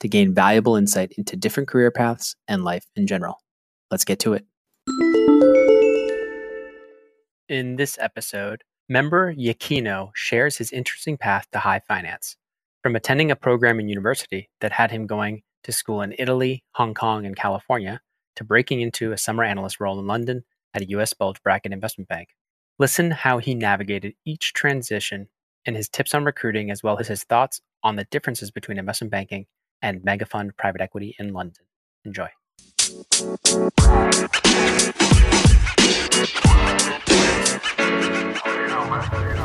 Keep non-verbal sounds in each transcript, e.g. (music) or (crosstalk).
to gain valuable insight into different career paths and life in general. Let's get to it. In this episode, member Yakino shares his interesting path to high finance, from attending a program in university that had him going to school in Italy, Hong Kong, and California, to breaking into a summer analyst role in London at a US bulge bracket investment bank. Listen how he navigated each transition and his tips on recruiting, as well as his thoughts on the differences between investment banking and Megafund private equity in London. Enjoy.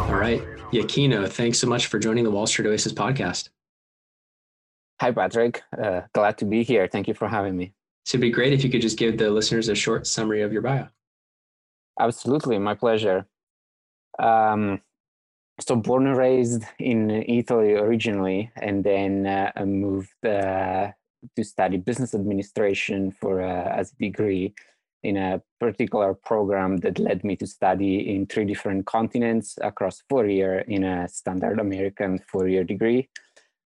All right. Yakino, thanks so much for joining the Wall Street Oasis podcast. Hi, Patrick. Uh, glad to be here. Thank you for having me. So it'd be great if you could just give the listeners a short summary of your bio. Absolutely. My pleasure. Um, so born and raised in Italy originally, and then uh, moved uh, to study business administration for uh, as a degree in a particular program that led me to study in three different continents across four years in a standard American four-year degree,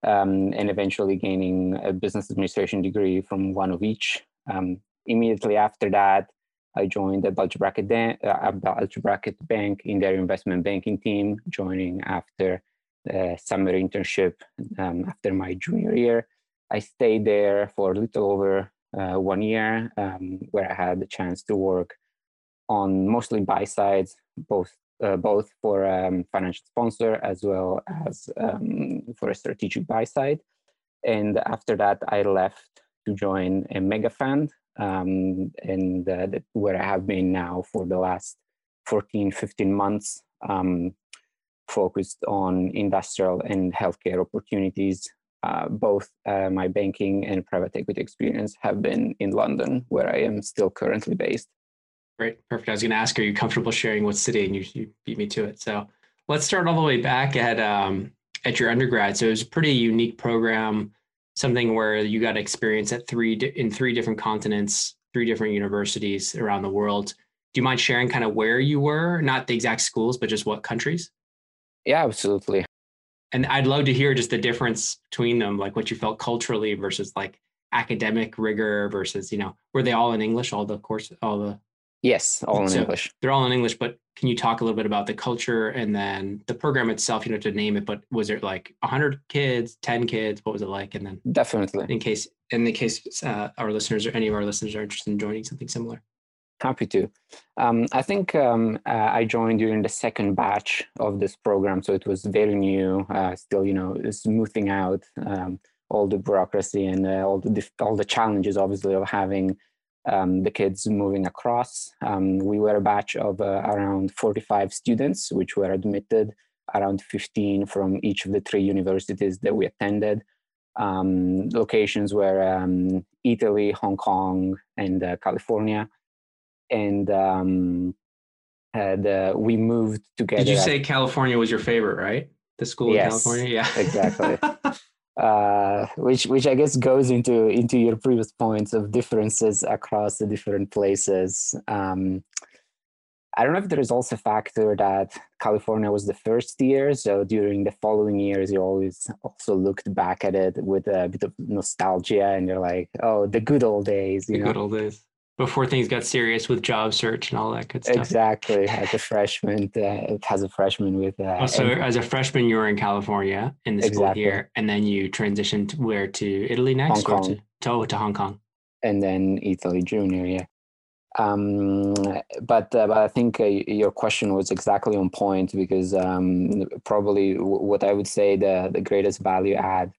um, and eventually gaining a business administration degree from one of each. Um, immediately after that, I joined the Bulge Bracket, uh, Bulge Bracket Bank in their investment banking team, joining after the summer internship um, after my junior year. I stayed there for a little over uh, one year um, where I had the chance to work on mostly buy sides, both uh, both for a um, financial sponsor as well as um, for a strategic buy side. And after that, I left to join a mega fund, um, and uh, where I have been now for the last 14, 15 months, um, focused on industrial and healthcare opportunities uh, both uh, my banking and private equity experience have been in London, where I am still currently based. Great, perfect. I was going to ask, are you comfortable sharing what city? And you, you beat me to it. So let's start all the way back at um, at your undergrad. So it was a pretty unique program, something where you got experience at three in three different continents, three different universities around the world. Do you mind sharing kind of where you were, not the exact schools, but just what countries? Yeah, absolutely and I'd love to hear just the difference between them, like what you felt culturally versus like academic rigor versus, you know, were they all in English, all the course, all the Yes, all in so English. They're all in English, but can you talk a little bit about the culture and then the program itself? You know, to name it, but was it like 100 kids, 10 kids? What was it like? And then definitely, in case, in the case uh, our listeners or any of our listeners are interested in joining something similar. Happy to. Um, I think um, uh, I joined during the second batch of this program, so it was very new. Uh, still, you know, smoothing out um, all the bureaucracy and uh, all the all the challenges, obviously, of having um, the kids moving across. Um, we were a batch of uh, around 45 students, which were admitted, around 15 from each of the three universities that we attended. Um, locations were Italy, Hong Kong, and uh, California and um, had uh, we moved together. Did you say California was your favorite, right? The school yes, in California, yeah, exactly. (laughs) uh, which which I guess goes into into your previous points of differences across the different places. Um, I don't know if there is also a factor that California was the first year, so during the following years, you always also looked back at it with a bit of nostalgia, and you're like, "Oh, the good old days," you the know? good old days before things got serious with job search and all that good stuff. Exactly. As a freshman, uh, as a freshman with. Uh, oh, so as a freshman, you were in California in the exactly. school here, and then you transitioned where to Italy next, Hong Kong. To, to, to Hong Kong, and then Italy junior year. Um, but, uh, but I think uh, your question was exactly on point because um, probably w- what I would say the, the greatest value add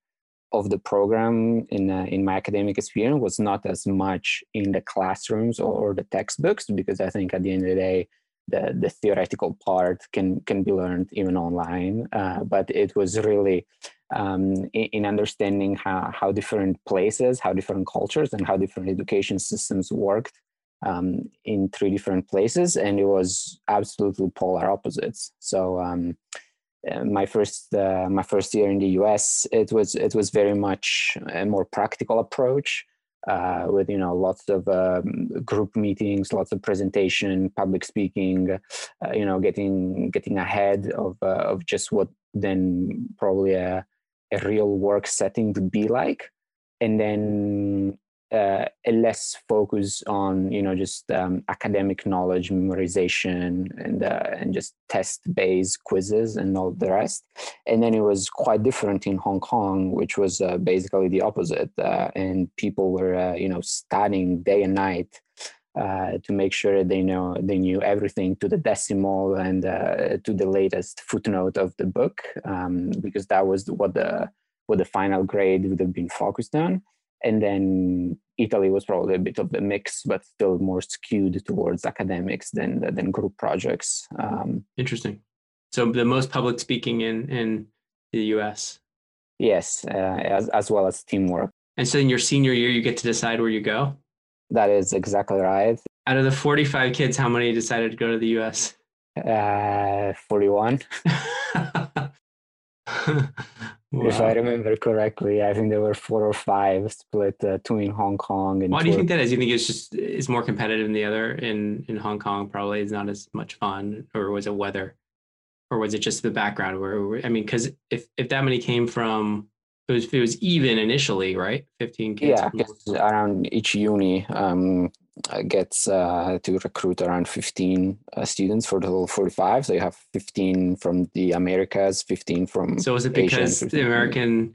of the program in uh, in my academic experience was not as much in the classrooms or, or, the textbooks because I think at the end of the day the the theoretical part can can be learned even online. Uh, but it was really um, in, in, understanding how, how different places how different cultures and how different education systems worked um, in three different places and it was absolutely polar opposites. So um, my first uh, my first year in the US, it was it was very much a more practical approach uh, with you know lots of um, group meetings, lots of presentation, public speaking, uh, you know, getting getting ahead of uh, of just what then probably a a real work setting would be like, and then uh, a less focus on you know just um, academic knowledge memorization and uh, and just test based quizzes and all the rest. And then it was quite different in hong kong which was uh, basically the opposite uh, and people were uh, you know studying day and night uh, to make sure they know they knew everything to the decimal and to the latest footnote of the book um, because that was what the what the final grade would have been focused on and then Italy was probably a bit of a mix, but still more skewed towards academics than than group projects. Um, Interesting. So the most public speaking in in the U.S. Yes, uh, as as well as teamwork. And so in your senior year, you get to decide where you go. That is exactly right. Out of the forty-five kids, how many decided to go to the U.S.? Uh, forty-one. (laughs) Wow. (laughs) If I remember correctly, I think there were four or five split, uh, two in Hong Kong. And Why do you think that is? You think it's just it's more competitive than the other in in Hong Kong? Probably is not as much fun, or was it weather, or was it just the background? Where I mean, because if if that many came from it was it was even initially, right? Fifteen kids. Yeah, around each uni, um, gets uh, to recruit around 15 uh, students for the whole 45 so you have 15 from the americas 15 from so was it because Asian, the american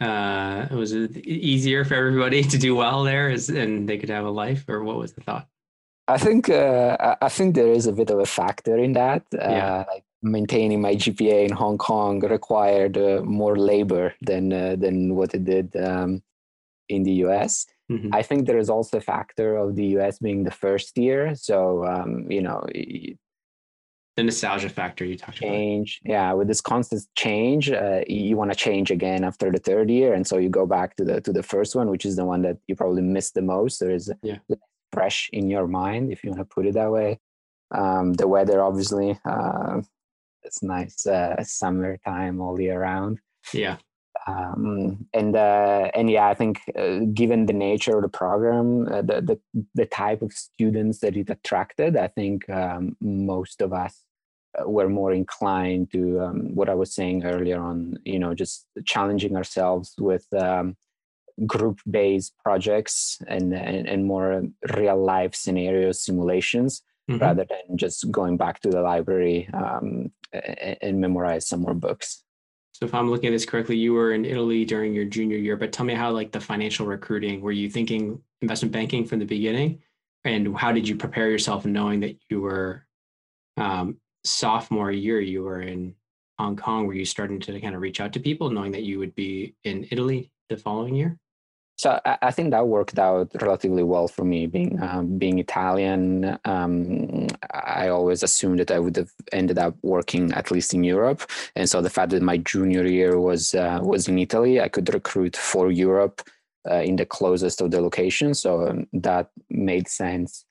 uh was it easier for everybody to do well there is, and they could have a life or what was the thought? I think uh, i think there is a bit of a factor in that. Uh, yeah. like maintaining my gpa in hong kong required uh, more labor than than what it did um, in the us Mm-hmm. I think there is also a factor of the US being the first year. So, um, you know, the nostalgia factor you talked change, about. Yeah, with this constant change, uh, you want to change again after the third year. And so you go back to the to the first one, which is the one that you probably missed the most. There is yeah. fresh in your mind, if you want to put it that way. Um, the weather, obviously, uh, it's nice uh, summertime all year round. Yeah um, and uh, and yeah, I think uh, given the nature of the program, uh, the, the, the type of students that it attracted, I think um, most of us uh, were more inclined to um, what I was saying earlier on. You know, just challenging ourselves with um, group-based projects and, and and more real life scenario simulations. Mm-hmm. rather than just going back to the library um, and, and memorize some more books. So if I'm looking at this correctly, you were in Italy during your junior year, but tell me how like the financial recruiting, were you thinking investment banking from the beginning? And how did you prepare yourself knowing that you were um, sophomore year, you were in Hong Kong, were you starting to kind of reach out to people knowing that you would be in Italy the following year? So I, think that worked out relatively well for me. Being um, being Italian, um, I always assumed that I would have ended up working at least in Europe, and so the fact that my junior year was uh, was in Italy, I could recruit for Europe uh, in the closest of the locations. So um, that made sense,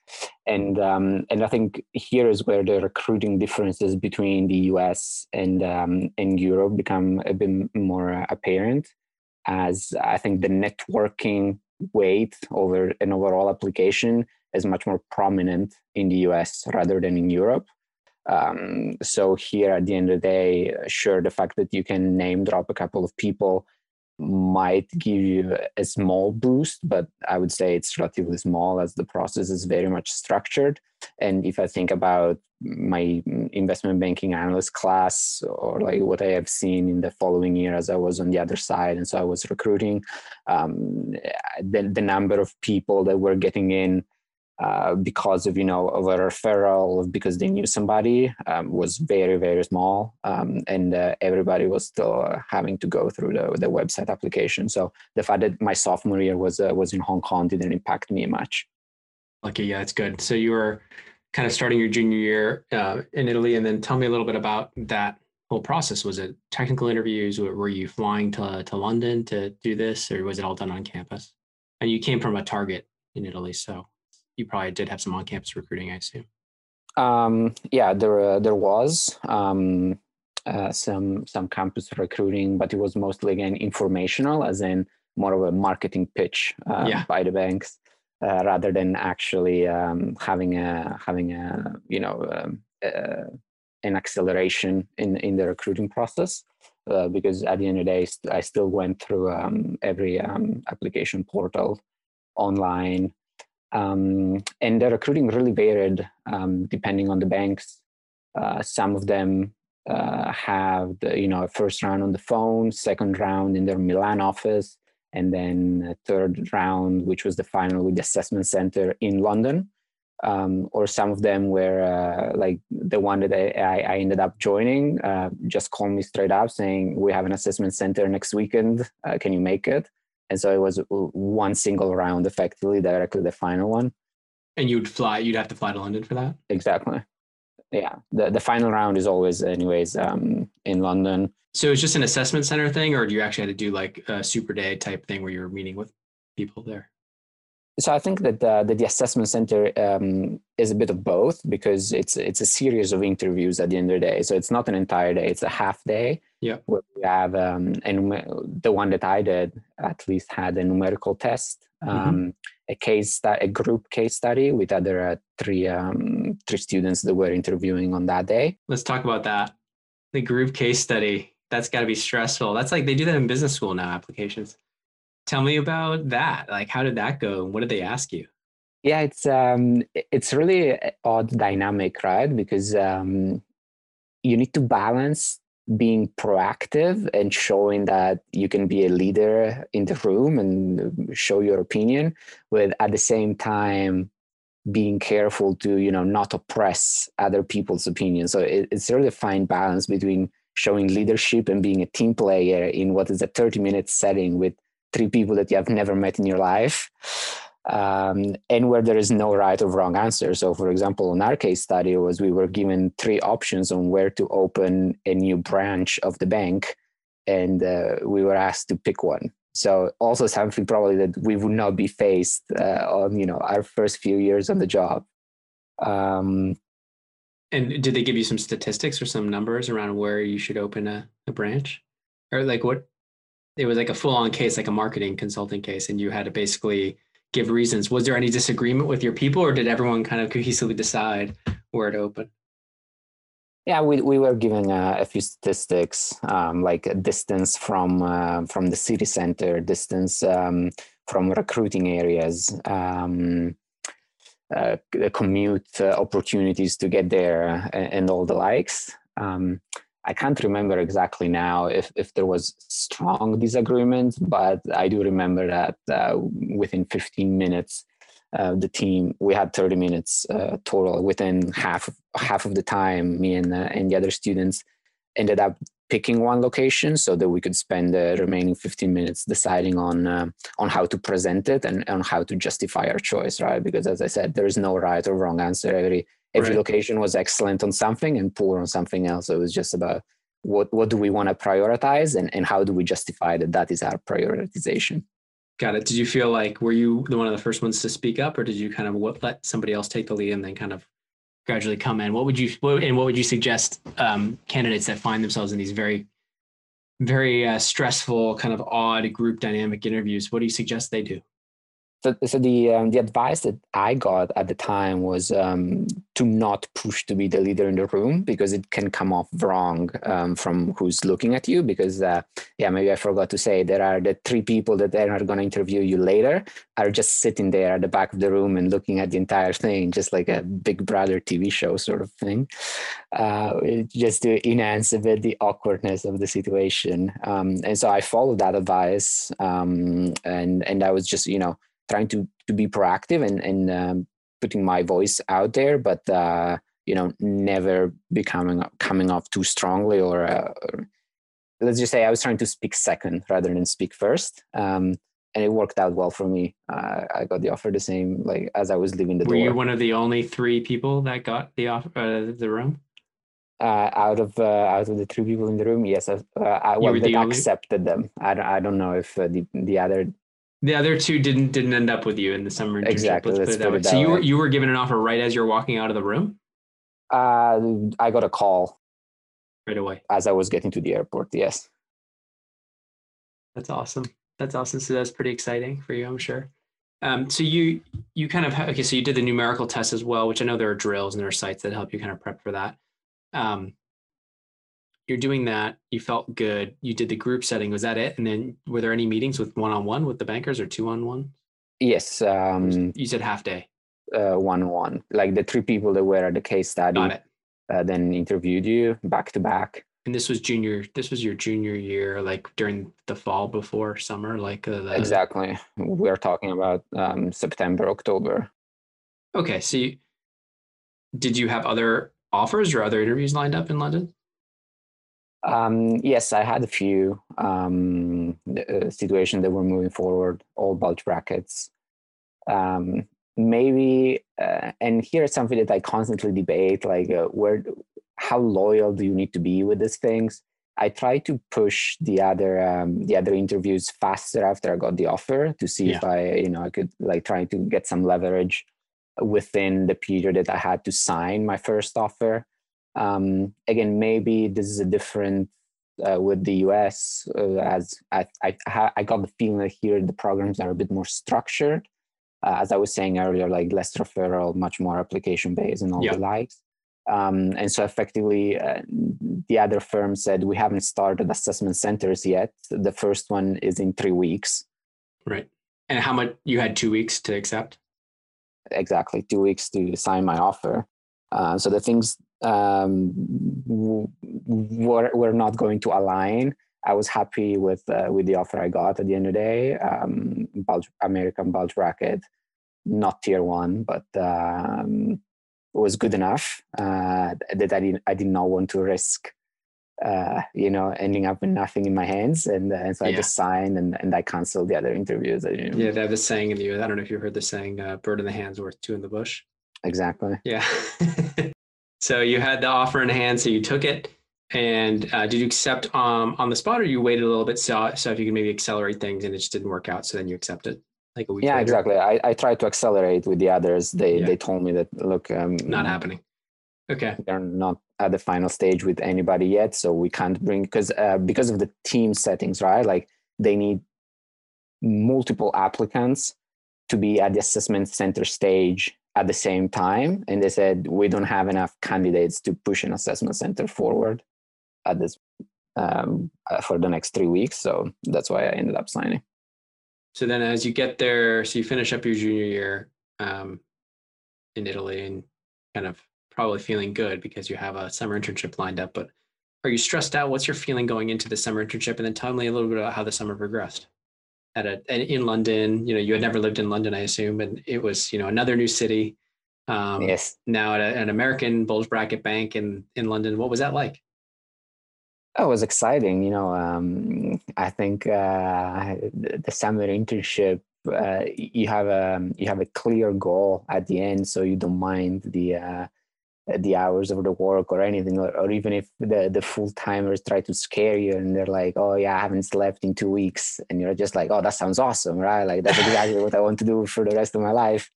and um, and I think here is where the recruiting differences between the U.S. and um, and Europe become a bit more apparent as I think the networking weight over an overall application is much more prominent in the US rather than in Europe. Um, so here at the end of the day, sure, the fact that you can name drop a couple of people might give you a small boost, but I would say it's relatively small as the process is very much structured. And if I think about my investment banking analyst class or like what I have seen in the following year as I was on the other side, and so I was recruiting, um, the, the number of people that were getting in uh, because of you know of a referral because they knew somebody um, was very very small um, and uh, everybody was still having to go through the, the website application. So the fact that my sophomore year was uh, was in hong kong didn't impact me much. Lucky yeah that's good. So you were kind of starting your junior year uh, in italy and then tell me a little bit about that whole process. Was it technical interviews? Were you flying to, to london to do this or was it all done on campus? And you came from a target in italy so you probably did have some on-campus recruiting, I assume. Um, yeah, there uh, there was um, uh, some some campus recruiting, but it was mostly again informational, as in more of a marketing pitch uh, yeah. by the banks, uh, rather than actually um, having a having a you know um, uh, an acceleration in in the recruiting process. Uh, because at the end of the day, I still went through um, every um, application portal online um, and the recruiting really varied um, depending on the banks. Uh, some of them uh, have the you know first round on the phone, second round in their Milan office, and then third round, which was the final with the assessment center in London. Um, or some of them were uh, like the one that I, I ended up joining, uh, just called me straight up saying, "We have an assessment center next weekend. Uh, can you make it?" And so it was one single round effectively directly the final one. And you'd fly you'd have to fly to london for that? Exactly. Yeah. The, the final round is always anyways um, in london. So it's just an assessment center thing or do you actually have to do like a super day type thing where you're meeting with people there? So I think that the, that the assessment center um, is a bit of both because it's it's a series of interviews at the end of the day. So it's not an entire day; it's a half day. Yeah. Where we have um, and the one that I did at least had a numerical test, mm-hmm. um, a case that a group case study with other uh, three um, three students that were interviewing on that day. Let's talk about that. The group case study. That's got to be stressful. That's like they do that in business school now. Applications. Tell me about that. Like, how did that go? What did they ask you? Yeah, it's um, it's really odd dynamic, right? Because um, you need to balance being proactive and showing that you can be a leader in the room and show your opinion, with at the same time being careful to you know not oppress other people's opinions. So it, it's really a fine balance between showing leadership and being a team player in what is a 30 minute setting with three people that you have never met in your life um, and where there is no right or wrong answer. So, for example, in our case study was we were given three options on where to open a new branch of the bank, and uh, we were asked to pick one. So, also something probably that we would not be faced uh, on you know our first few years on the job. Um, and did they give you some statistics or some numbers around where you should open a, a branch, or like what it was like a full on case, like a marketing consulting case, and you had to basically give reasons. Was there any disagreement with your people, or did everyone kind of cohesively decide where to open? Yeah, we, we were given uh, a few statistics, um, like distance from uh, from the city center, distance um, from recruiting areas, um, uh, commute uh, opportunities to get there, and, and all the likes. I can't remember exactly now if, if there was strong disagreement, but I do remember that uh, within 15 minutes, uh, the team we had 30 minutes uh, total. Within half half of the time, me and uh, and the other students ended up picking one location so that we could spend the remaining 15 minutes deciding on uh, on how to present it and on how to justify our choice. Right? Because as I said, there is no right or wrong answer. Every every right. location was excellent on something and poor on something else. So it was just about what what do we want to prioritize and, and how do we justify that that is our prioritization. Got it. Did you feel like were you the one of the first ones to speak up, or did you kind of let somebody else take the lead and then kind of gradually come in? What would you what, and what would you suggest um, candidates that find themselves in these very very uh, stressful, kind of odd group dynamic interviews? What do you suggest they do? So, so the um, the advice that I got at the time was um, to not push to be the leader in the room because it can come off wrong um, from who's looking at you. Because uh, yeah, maybe I forgot to say there are the three people that are going to interview you later are just sitting there at the back of the room and looking at the entire thing, just like a Big Brother TV show sort of thing, uh, just to enhance a bit the awkwardness of the situation. Um, and so I followed that advice, um, and and I was just you know trying to to be proactive and and um, putting my voice out there, but uh, you know, never becoming coming off too strongly or, uh, or, let's just say I was trying to speak second rather than speak first. Um, and it worked out well for me. Uh, I got the offer the same like as I was leaving the Were door. you one of the only three people that got the offer, uh, the room? uh, out of uh, out of the three people in the room, yes, uh, I well, were that the only- accepted them. I don't, I don't know if uh, the the other The other two didn't didn't end up with you in the summer internship. Exactly, Let's, let's put it that way. it so that you were you were given an offer right as you're walking out of the room uh, I got a call right away. as I was getting to the airport. Yes. That's awesome. That's awesome. So that's pretty exciting for you, I'm sure. Um, so you you kind of okay. So you did the numerical test as well, which I know there are drills and there are sites that help you kind of prep for that. Um, you're doing that. You felt good. You did the group setting. Was that it? And then were there any meetings with one on one with the bankers or two on one? Yes. Um, You said half day. uh, one on one, like the three people that were at the case study, Got it. uh, then interviewed you back to back. And this was junior. This was your junior year, like during the fall before summer, like uh, the, Exactly. We're talking about um, September, October. Okay, so you, did you have other offers or other interviews lined up in London? Um, yes, I had a few um, uh, situations that were moving forward, all bulge brackets. Um, maybe, uh, and here's something that I constantly debate: like, uh, where, how loyal do you need to be with these things? I try to push the other um, the other interviews faster after I got the offer to see if I, you know, I could like try to get some leverage within the period that I had to sign my first offer um, again maybe this is a different uh, with the us uh, as I, I, I got the feeling that here the programs are a bit more structured uh, as i was saying earlier like less referral much more application based and all Yeah. the likes um, and so effectively uh, the other firm said we haven't started assessment centers yet the first one is in three weeks Right. And how much you had two weeks to accept? exactly two weeks to sign my offer. Uh, so the things um, w- were, were not going to align. I was happy with uh, with the offer I got at the end of the day. Um, bulge, American bulge bracket, not tier one, but um, it was good enough uh, that I didn't I did not want to risk. Uh, you know, ending up with nothing in my hands, and, uh, and so I just signed and, and I canceled the other interviews. Yeah, they have this saying in the US. I don't know if you heard the saying, uh, bird in the hand's worth two in the bush. exactly. Yeah. (laughs) so you had the offer in hand, so you took it. And uh, did you accept um, on the spot or you waited a little bit so, so if you could maybe accelerate things and it just didn't work out? So then you accepted like a week yeah later? exactly I, I tried to accelerate with the others they Yeah. they told me that look um, Not happening. Okay. they're not at the final stage with anybody yet so we can't bring because uh, because of the team settings right like they need multiple applicants to be at the assessment center stage at the same time and they said we don't have enough candidates to push an assessment center forward at this um, uh, for the next three weeks so that's why i ended up signing So then, as you get there, so you finish up your junior year um, in Italy and kind of probably feeling good because you have a summer internship lined up. But are you stressed out? What's your feeling going into the summer internship? And then tell me a little bit about how the summer progressed. At a in London, you know, you had never lived in London, I assume, and it was you know another new city. Um, yes Now at a, an American bulge bracket bank in in London, what was that like? Oh, it was exciting. You know, um, I think uh, the the summer internship, uh, you have a you have a clear goal at the end, so you don't mind the uh, the hours of the work or anything, or, or even if the the full timers try to scare you and they're like, "Oh yeah, I haven't slept in two weeks," and you're just like, "Oh, that sounds awesome, right? Like that's exactly what I want to do for the rest of my life."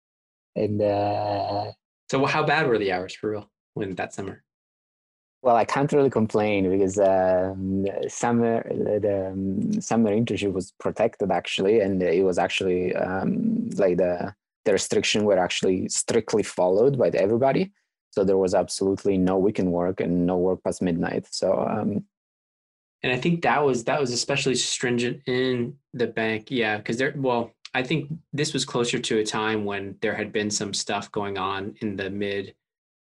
And uh, So how bad were the hours for real when that summer? Well, I can't really complain because um, summer the, um, summer internship was protected actually, and it was actually um, like the the restriction were actually strictly followed by everybody. So there was absolutely no weekend work and no work past midnight. So um, and I think that was that was especially stringent in the bank. Yeah, because there. Well, I think this was closer to a time when there had been some stuff going on in the mid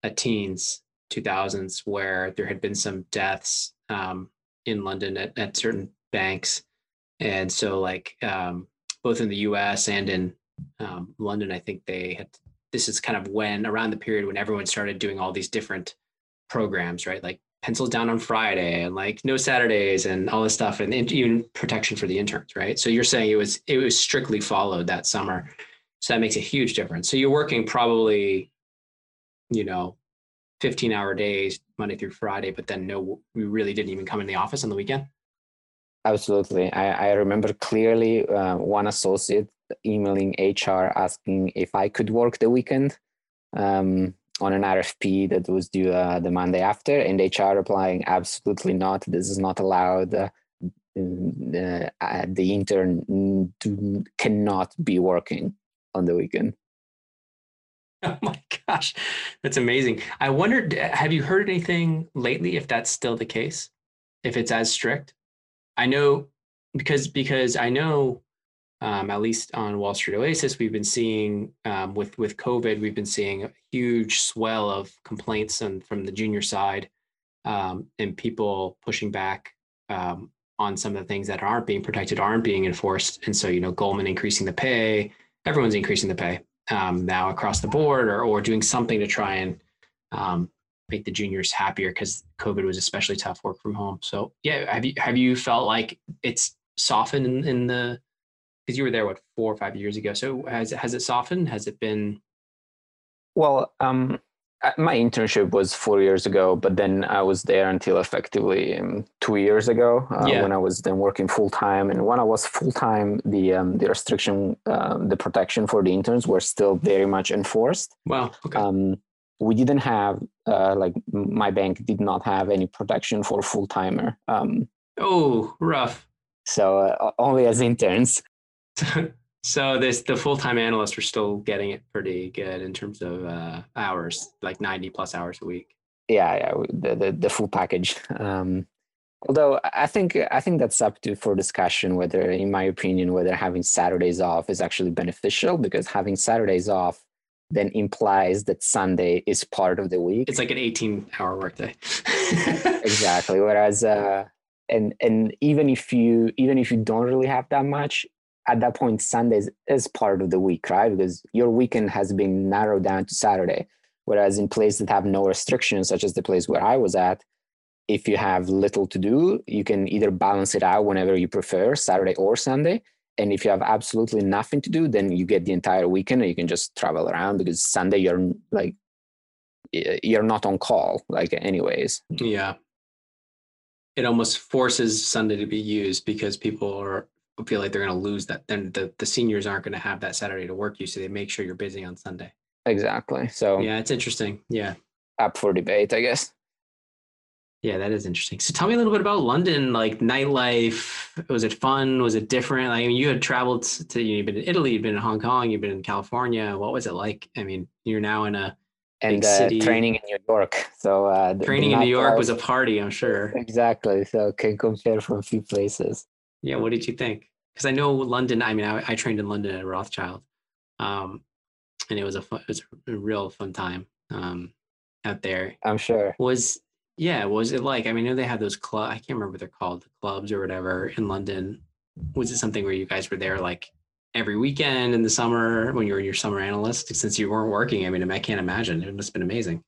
uh, teens, two thousands, where there had been some deaths um, in London at, at certain banks, and so like um, both in the U.S. and in um, London, I think they had this is kind of when around the period when everyone started doing all these different programs, right? Like pencils down on Friday and like no Saturdays and all this stuff, and even protection for the interns, right? So you're saying it was it was strictly followed that summer, so that makes a huge difference. So you're working probably, you know, 15 hour days Monday through Friday, but then no, we really didn't even come in the office on the weekend. Absolutely, I, I remember clearly uh, one associate emailing HR asking if I could work the weekend. Um, on an RFP that was due uh, the Monday after, and HR replying, absolutely not. This is not allowed. Uh, uh, the intern do, cannot be working on the weekend. (laughs) Oh my gosh, that's amazing. I wondered, have you heard anything lately if that's still the case? If it's as strict? I know because because I know um, at least on Wall Street Oasis, we've been seeing um, with with COVID, we've been seeing a huge swell of complaints and from the junior side um, and people pushing back um, on some of the things that aren't being protected, aren't being enforced. And so, you know, Goldman increasing the pay, everyone's increasing the pay um, now across the board, or or doing something to try and um, make the juniors happier because COVID was especially tough work from home. So, yeah, have you have you felt like it's softened in, in the because you were there what four or five years ago. So has has it softened? Has it been? Well, um, my internship was four years ago, but then I was there until effectively um, two years ago uh, yeah. when I was then working full time. And when I was full time, the um, the restriction, um, the protection for the interns were still very much enforced. Wow. Okay. Um, we didn't have uh, like my bank did not have any protection for full timer. Um, oh, rough. So uh, only as interns. (laughs) so this the full-time analysts are still getting it pretty good in terms of uh, hours, like 90 plus hours a week. Yeah, yeah, the the, the full package. Um, although I think I think that's up to for discussion whether, in my opinion, whether having Saturdays off is actually beneficial because having Saturdays off then implies that Sunday is part of the week. It's like an 18 hour workday. (laughs) exactly. Whereas uh and and even if you even if you don't really have that much, at that point sundays is part of the week right? Because your weekend has been narrowed down to saturday. Whereas in places that have no restrictions such as the place where i was at if you have little to do you can either balance it out whenever you prefer saturday or sunday. And if you have absolutely nothing to do then you get the entire weekend and you can just travel around because sunday you're like you're not on call like anyways. Yeah. It almost forces sunday to be used because people are feel like they're going to lose that, then the, the seniors aren't going to have that Saturday to work you. So they make sure you're busy on Sunday. Exactly. So yeah, it's interesting. Yeah. Up for debate, I guess. Yeah, that is interesting. So tell me a little bit about London, like nightlife. Was it fun? Was it different? Like, I mean, you had traveled to, you have been in Italy, you've been in Hong Kong, you've been in California. What was it like? I mean, you're now in a and uh, training in New York. So uh, training in New York was a party, I'm sure. Exactly. So can compare from a few places. Yeah, what did you think? Because I know London. I mean, I, I, trained in London at Rothschild, um, and it was a fun, it was a real fun time um, out there. I'm sure. Was yeah, was it like? I mean, I know they had those club. I can't remember what they're called, the clubs or whatever in London. Was it something where you guys were there like every weekend in the summer when you were your summer analyst? Since you weren't working, I mean, I can't imagine. It must have been amazing.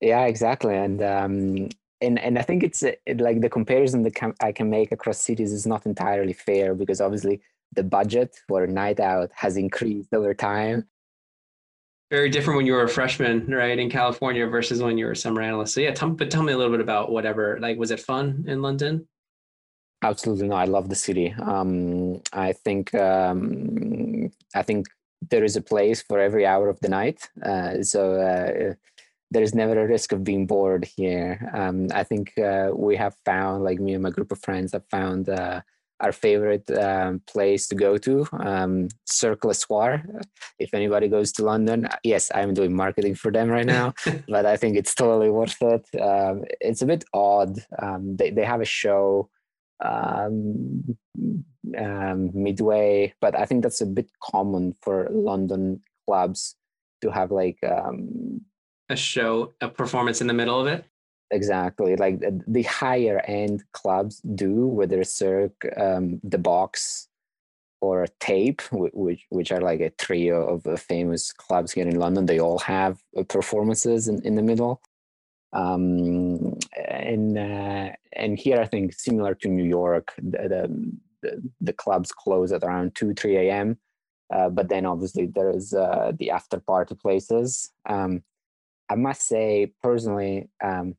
Yeah, exactly. And um, and and I think it's it, like the comparison that can, I can make across cities is not entirely fair because obviously the budget for a night out has increased over time. Very different when you were a freshman, right, in California versus when you were a summer analyst. So yeah, tell, but tell me a little bit about whatever. Like, was it fun in London? Absolutely no. I love the city. Um, I think um, I think there is a place for every hour of the night. Uh, so. Uh, there is never a risk of being bored here. Um, I think uh, we have found, like me and my group of friends have found uh, our favorite um, place to go to, um, Cirque le Soir. If anybody goes to London, yes, I'm doing marketing for them right now, (laughs) but I think it's totally worth it. Um, it's a bit odd. Um, they, they have a show um, um, midway, but I think that's a bit common for London clubs to have like um, a show, a performance in the middle of it. Exactly, like the, higher end clubs do, whether Cirque, um, the Box, or Tape, which which are like a trio of famous clubs here in London. They all have uh, performances in, in the middle. Um, and uh, and here I think similar to New York, the, the, the clubs close at around two three a.m. Uh, but then obviously there's uh, the after party places. Um, I must say personally, um,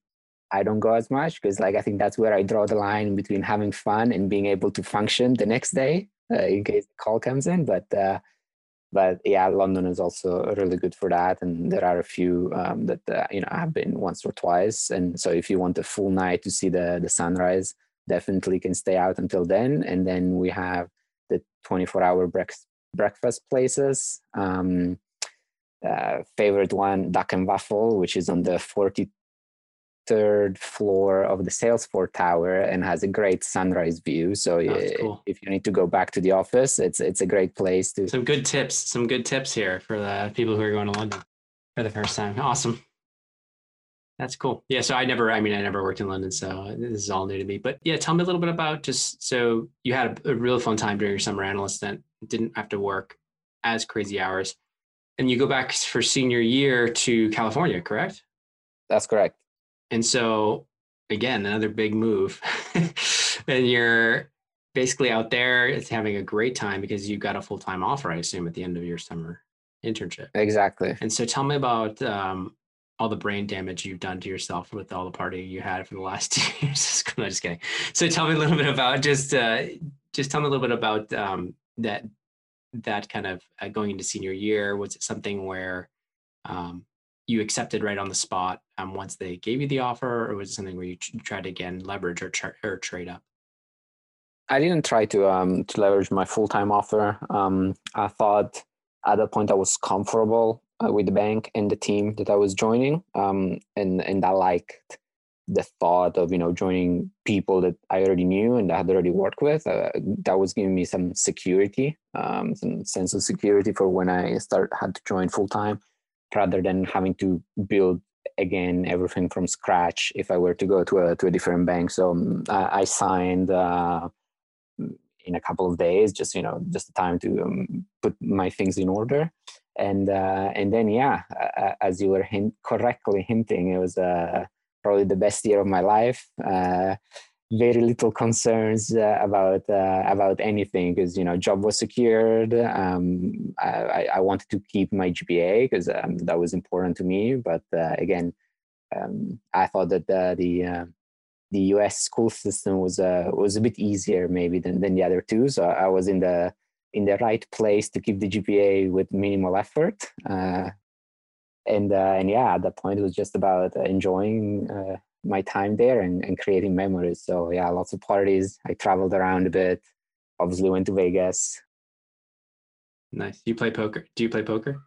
I don't go as much because like I think that's where I draw the line between having fun and being able to function the next day uh, in case the call comes in. But uh, but yeah, London is also really good for that, and there are a few um, that uh, you know I've been once or twice. And so if you want a full night to see the the sunrise, definitely can stay out until then. And then we have the 24 hour breakfast breakfast places. Um, Uh, favorite one, Duck and Waffle, which is on the 43rd floor of the Salesforce Tower and has a great sunrise view. So oh, cool. if you need to go back to the office, it's it's a great place to. Some good tips. Some good tips here for the people who are going to London for the first time. Awesome. That's cool. Yeah. So I never. I mean, I never worked in London, so this is all new to me. But yeah, tell me a little bit about just so you had a, a real fun time during your summer analyst stint. Didn't have to work as crazy hours, and you go back for senior year to California, correct? That's correct. And so again, another big move. (laughs) and you're basically out there it's having a great time because you got a full-time offer, I assume, at the end of your summer internship. Exactly. And so tell me about um, all the brain damage you've done to yourself with all the partying you had for the last (laughs) two years. (laughs) I'm just kidding. So tell me a little bit about just uh, just tell me a little bit about um, that that kind of uh, going into senior year. Was it something where um, you accepted right on the spot um, once they gave you the offer, or was it something where you tried to again leverage or, tra- or trade up? I didn't try to um, to leverage my full time offer. Um, I thought at that point I was comfortable uh, with the bank and the team that I was joining, um, and and I liked the thought of you know joining people that I already knew and I had already worked with. Uh, that was giving me some security, um, some sense of security for when I start had to join full time rather than having to build again everything from scratch if I were to go to a to a different bank. So um, I, I, signed uh, in a couple of days, just you know, just the time to um, put my things in order, and uh, and then yeah, as you were hint- correctly hinting, it was uh, probably the best year of my life. Uh, very little concerns uh, about uh, about anything because you know job was secured. Um, I, I, wanted to keep my GPA because um, that was important to me. But uh, again, um, I thought that the the, uh, U.S. school system was uh, was a bit easier maybe than, than the other two. So I was in the in the right place to keep the GPA with minimal effort. Uh, and and yeah, at that point it was just about enjoying uh, my time there and, and creating memories. So yeah, lots of parties. I traveled around a bit. Obviously went to Vegas. Nice. You play poker? Do you play poker?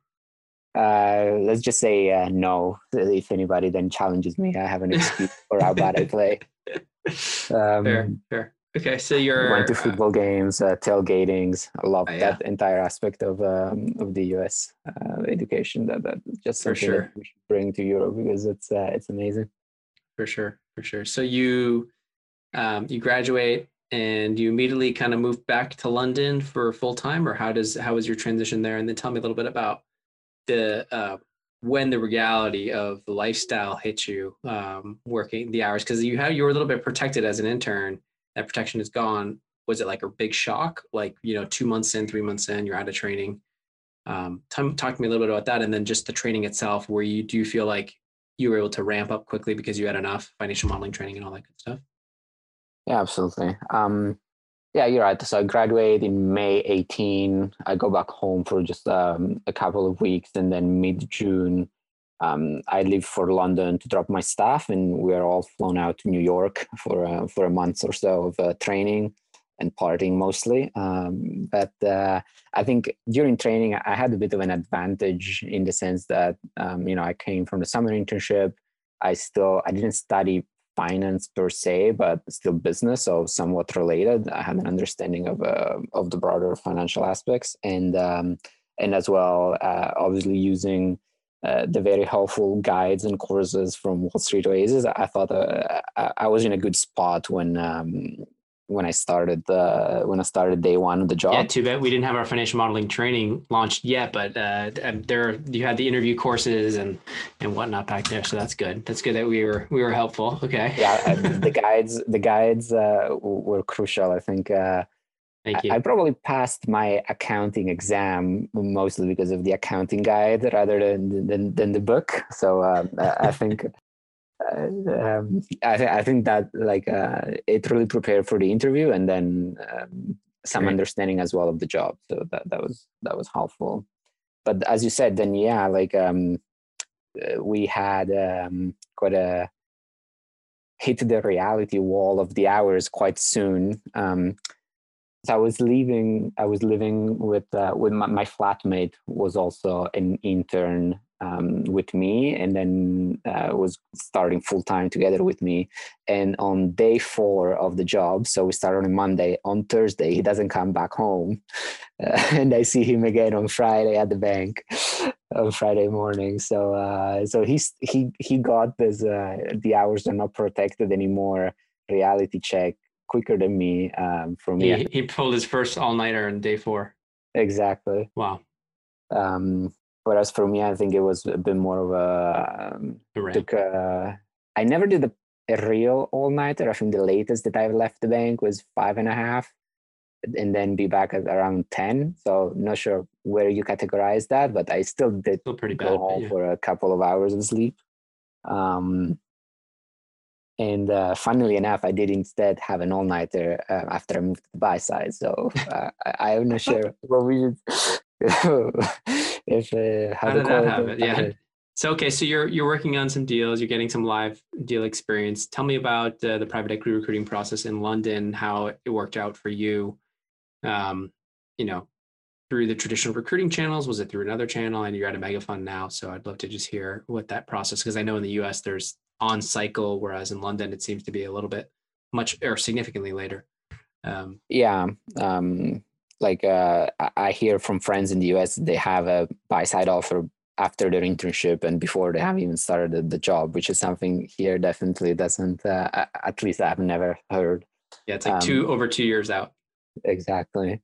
Uh, let's just say uh, no. If anybody then challenges me, I have an excuse for how bad I play. (laughs) Um, fair, fair. Okay, so you're went to uh, football games, uh, tailgatings. I love uh, yeah. that entire aspect of um, of the U.S. Uh, education. That that just something sure. we should bring to Europe because it's uh, it's amazing for sure, for sure. So you um, you graduate and you immediately kind of move back to London for full time, or how does how was your transition there? And then tell me a little bit about the uh, when the reality of the lifestyle hit you um, working the hours because you had you were a little bit protected as an intern. That protection is gone. Was it like a big shock? Like you know, two months in, three months in, you're out of training. Um, talk, talk to me a little bit about that, and then just the training itself. Where you do you feel like you were able to ramp up quickly because you had enough financial modeling training and all that good stuff? Yeah, absolutely. Um, yeah, you're right. So I graduate in May 18. I go back home for just um, a couple of weeks, and then mid June, um, I leave for London to drop my stuff, and we're all flown out to New York (laughs) for uh, for a month or so of uh, training and partying mostly. Um, but uh, I think during training, I had a bit of an advantage in the sense that um, you know I came from the summer internship. I still I didn't study finance per se, but still business, so somewhat related. I had an understanding of uh, of the broader financial aspects, and um, and as well, uh, obviously using. Uh, the very helpful guides and courses from Wall Street Oasis. I thought uh, I, I was in a good spot when um, when I started uh, when I started day one of the job. Yeah, too bad we didn't have our financial modeling training launched yet, but uh, there you had the interview courses and and whatnot back there, so that's good. That's good that we were we were helpful. Okay. Yeah, (laughs) the guides the guides uh, were crucial. I think. Thank you. I, I probably passed my accounting exam mostly because of the accounting guide rather than than, than the book. So um, I think uh, um, I, th- I think that like uh, it really prepared for the interview and then um, some Great. understanding as well of the job. So that that was that was helpful. But as you said, then yeah, like um, uh, we had um, quite a hit the reality wall of the hours quite soon. So I was leaving. I was living with uh, with my, my flatmate was also an intern um, with me and then uh, was starting full time together with me. And on day four of the job, so we start on a Monday, on Thursday, he doesn't come back home. Uh, (laughs) and I see him again on Friday at the bank on Friday morning. So, uh, so he's, he, he got this, uh, the hours are not protected anymore reality check quicker than me um, for me. He, he pulled his first all nighter on day four. Exactly. Wow. Um, Whereas for me, I think it was a bit more of a um, took. A, I never did a, a real all nighter. I think the latest that I left the bank was five and a half, and then be back at around ten. So not sure where you categorize that, but I still did still pretty go bad, home yeah. for a couple of hours of sleep. Um, and uh, funnily enough, I did instead have an all nighter uh, after I moved to the buy side. So (laughs) uh, I, am not sure what we should. (laughs) if uh, how, how did that happen? Yeah. So okay, so you're you're working on some deals, you're getting some live deal experience. Tell me about uh, the private equity recruiting process in London, how it worked out for you. Um, you know, through the traditional recruiting channels, was it through another channel? And you're at a mega fund now, so I'd love to just hear what that process. Because I know in the U.S. there's on cycle, whereas in London it seems to be a little bit much or significantly later. Um, yeah, um, like uh, I hear from friends in the US, they have a buy side offer after their internship and before they have even started the job, which is something here definitely doesn't. Uh, at least I've never heard. Yeah, it's like two um, over two years out. Exactly.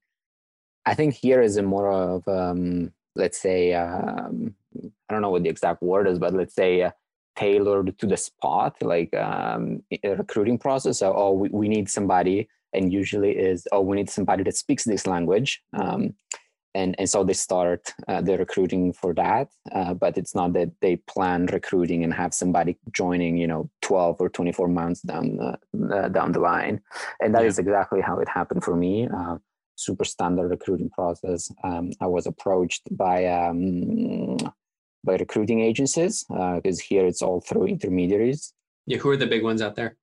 I think here is a more of um, let's say um, I don't know what the exact word is, but let's say uh, tailored to the spot, like um, a recruiting process. So, oh, we, we need somebody and usually is oh we need somebody that speaks this language um, and and so they start uh, the recruiting for that uh, but it's not that they plan recruiting and have somebody joining you know 12 or 24 months down the, uh, down the line and that yeah. is exactly how it happened for me uh, super standard recruiting process um, i was approached by um, by recruiting agencies because uh, here it's all through intermediaries yeah who are the big ones out there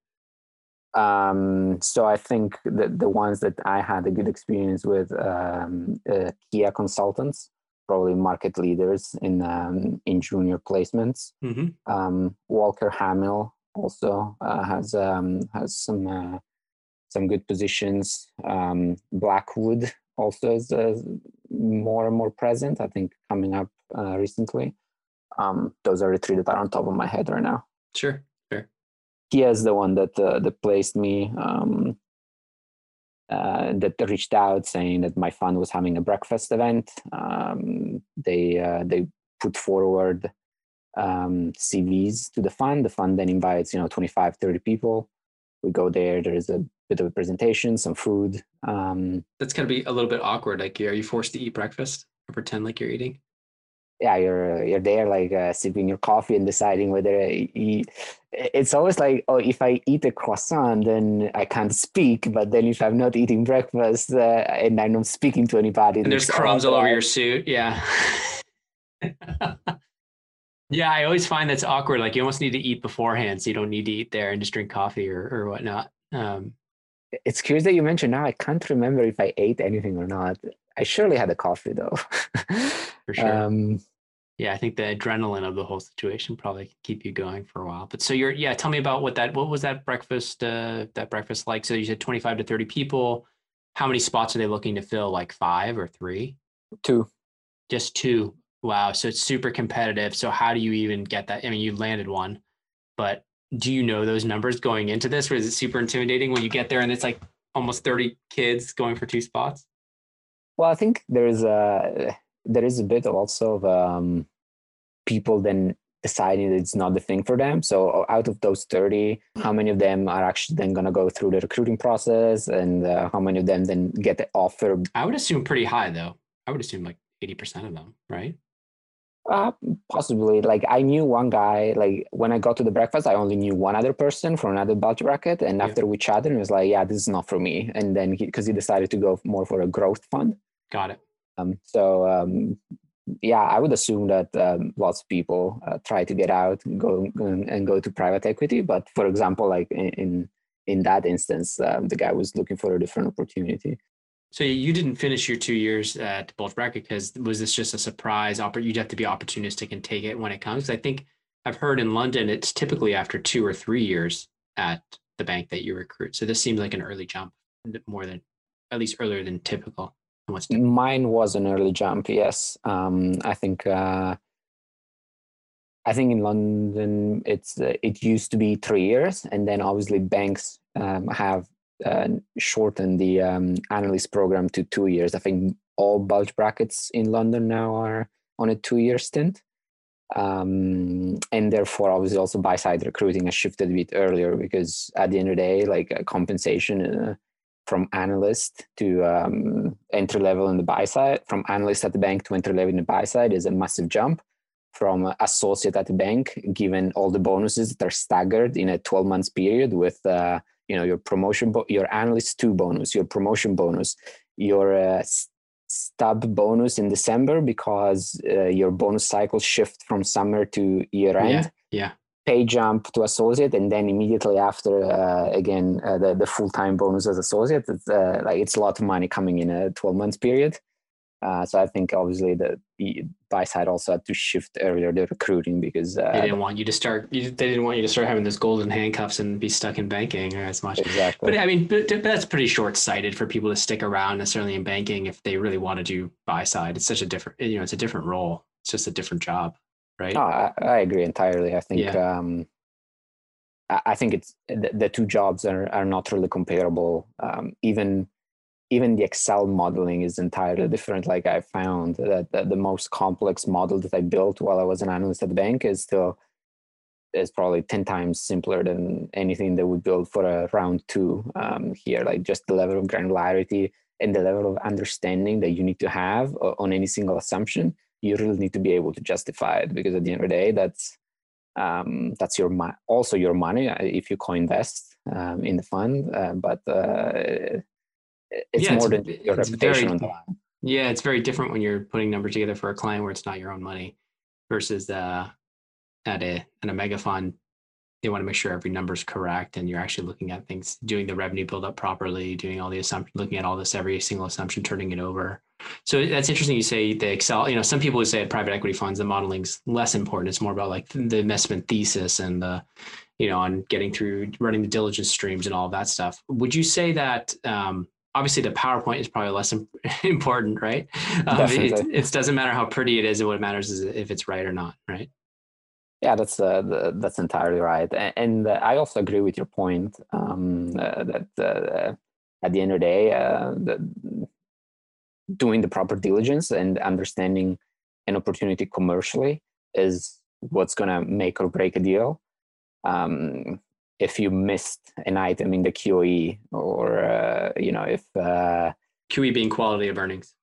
um, so I think that the ones that I had a good experience with, um, uh, Kia consultants, probably market leaders in um, in junior placements. Mm-hmm. Um, Walker Hamill also uh, has um, has some uh, some good positions. Um, Blackwood also is uh, more and more present. I think coming up uh, recently. those are the three that are on top of my head right now. Sure he is the one that uh, that placed me um, uh, that reached out saying that my fund was having a breakfast event. Um, they uh, they put forward um, CVs to the fund. The fund then invites you know 25, 30 people. We go there. There is a bit of a presentation, some food. Um, That's gonna be a little bit awkward. Like, are you forced to eat breakfast or pretend like you're eating? Yeah, you're you're there like uh, sipping your coffee and deciding whether you, it's always like oh if I eat a croissant then I can't speak, but then if I'm not eating breakfast uh, and I'm not speaking to anybody, and there's crumbs all over your suit, yeah. (laughs) yeah, I always find that's awkward. Like you almost need to eat beforehand, so you don't need to eat there and just drink coffee or or whatnot. Um, it's curious that you mentioned now. I can't remember if I ate anything or not. I surely had a coffee though. (laughs) For sure. Um, yeah, I think the adrenaline of the whole situation probably keep you going for a while. But so you're yeah, tell me about what that what was that breakfast uh that breakfast like? So you said 25 to 30 people. How many spots are they looking to fill? Like 5 or 3? Two. Just two. Wow, so it's super competitive. So how do you even get that? I mean, you landed one, but do you know those numbers going into this or is it super intimidating when you get there and it's like almost 30 kids going for two spots? Well, I think there's a there is a bit also of um, people then deciding that it's not the thing for them. So out of those 30, how many of them are actually then going to go through the recruiting process and uh, how many of them then get the offer? I would assume pretty high though. I would assume like 80% of them, right? Uh, possibly. Like I knew one guy. Like when I got to the breakfast, I only knew one other person from another bulge bracket, and yeah. after we chatted, he was like, "Yeah, this is not for me." And then because he, he, decided to go more for a growth fund. Got it. Um, so um, yeah, I would assume that um, lots of people uh, try to get out, go and go to private equity. But for example, like in in that instance, um, the guy was looking for a different opportunity. So you didn't finish your two years at Bulge Bracket because was this just a surprise? You'd have to be opportunistic and take it when it comes. I think I've heard in London it's typically after two or three years at the bank that you recruit. So this seemed like an early jump, more than at least earlier than typical. Mine was an early jump. Yes, um, I think. Uh, I think in London it's uh, it used to be three years, and then obviously banks um, have uh, shortened the um, analyst program to two years. I think all bulge brackets in London now are on a two-year stint, um, and therefore obviously also buy-side recruiting has shifted a bit earlier because at the end of the day, like compensation uh, from analyst to um, entry level in the buy side, from analyst at the bank to entry level in the buy side is a massive jump. From associate at the bank, given all the bonuses that are staggered in a 12 months period with uh, you know your promotion, bo- your analyst two bonus, your promotion bonus, your uh, stub bonus in December because uh, your bonus cycle shift from summer to year end. Yeah. yeah pay jump to associate and then immediately after uh, again uh, the, the full-time bonus as associate it's, uh, like it's a lot of money coming in a 12 months period. Uh, so i think obviously the, the, buy side also had to shift earlier the recruiting because uh, they didn't want you to start you, they didn't want you to start having those golden handcuffs and be stuck in banking as much. Exactly. But i mean but, but that's pretty short-sighted for people to stick around necessarily in banking if they really want to do buy side. It's such a different you know it's a different role. It's just a different job right? No, I, I agree entirely. I think yeah. um, I, I, think it's the, the, two jobs are are not really comparable. Um, even even the Excel modeling is entirely different. Like I found that, that the most complex model that I built while I was an analyst at the bank is still is probably 10 times simpler than anything that we build for a round two um, here. Like just the level of granularity and the level of understanding that you need to have on any single assumption you really need to be able to justify it because at the end of the day, that's um, that's your mo- also your money uh, if you co-invest um, in the fund, uh, but uh, it's yeah, more it's, than your reputation very, on the line. Yeah, it's very different when you're putting numbers together for a client where it's not your own money versus uh, at a at a mega fund they want to make sure every number is correct and you're actually looking at things doing the revenue build up properly doing all the assumption looking at all this every single assumption turning it over so that's interesting you say the excel you know some people would say at private equity funds the modeling's less important it's more about like the investment thesis and the you know on getting through running the diligence streams and all of that stuff would you say that um, obviously the PowerPoint is probably less (laughs) important, right? Um, it, it, doesn't matter how pretty it is. What matters is if it's right or not, right? Yeah, that's uh, the, that's entirely right, and, uh, I also agree with your point um, uh, that uh, at the end of the day, uh, the, doing the proper diligence and understanding an opportunity commercially is what's going to make or break a deal. Um, if you missed an item in the QE, or uh, you know, if QE being quality of earnings.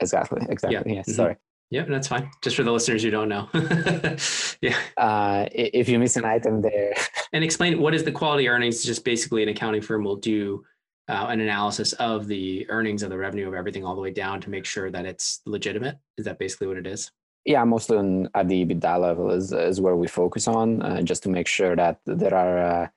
Exactly. Exactly. Yeah. Yes. Mm-hmm. Sorry. Yep, that's fine. Just for the listeners who don't know. (laughs) yeah. Uh, if you miss an item there. (laughs) and explain what is the quality earnings? Just basically an accounting firm will do uh, an analysis of the earnings of the revenue of everything all the way down to make sure that it's legitimate. Is that basically what it is? Yeah, mostly on, at the EBITDA level is, is where we focus on, uh, just to make sure that there are uh,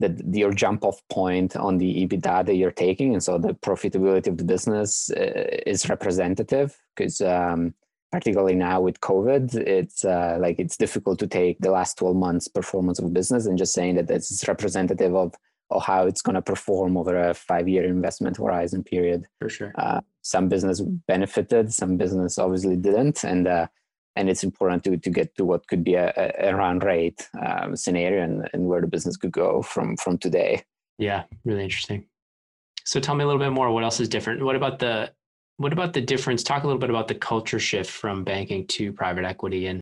that your jump off point on the EBITDA that you're taking, and so the profitability of the business uh, is representative because um, particularly now with COVID, it's uh, like it's difficult to take the last 12 months performance of business and just saying that it's representative of, of how it's going to perform over a five year investment horizon period. For sure. Uh, some business benefited, some business obviously didn't. And, uh, and it's important to, to get to what could be a, a run rate um, scenario and, and where the business could go from, from today. Yeah, really interesting. So tell me a little bit more. What else is different? What about the what about the difference? Talk a little bit about the culture shift from banking to private equity and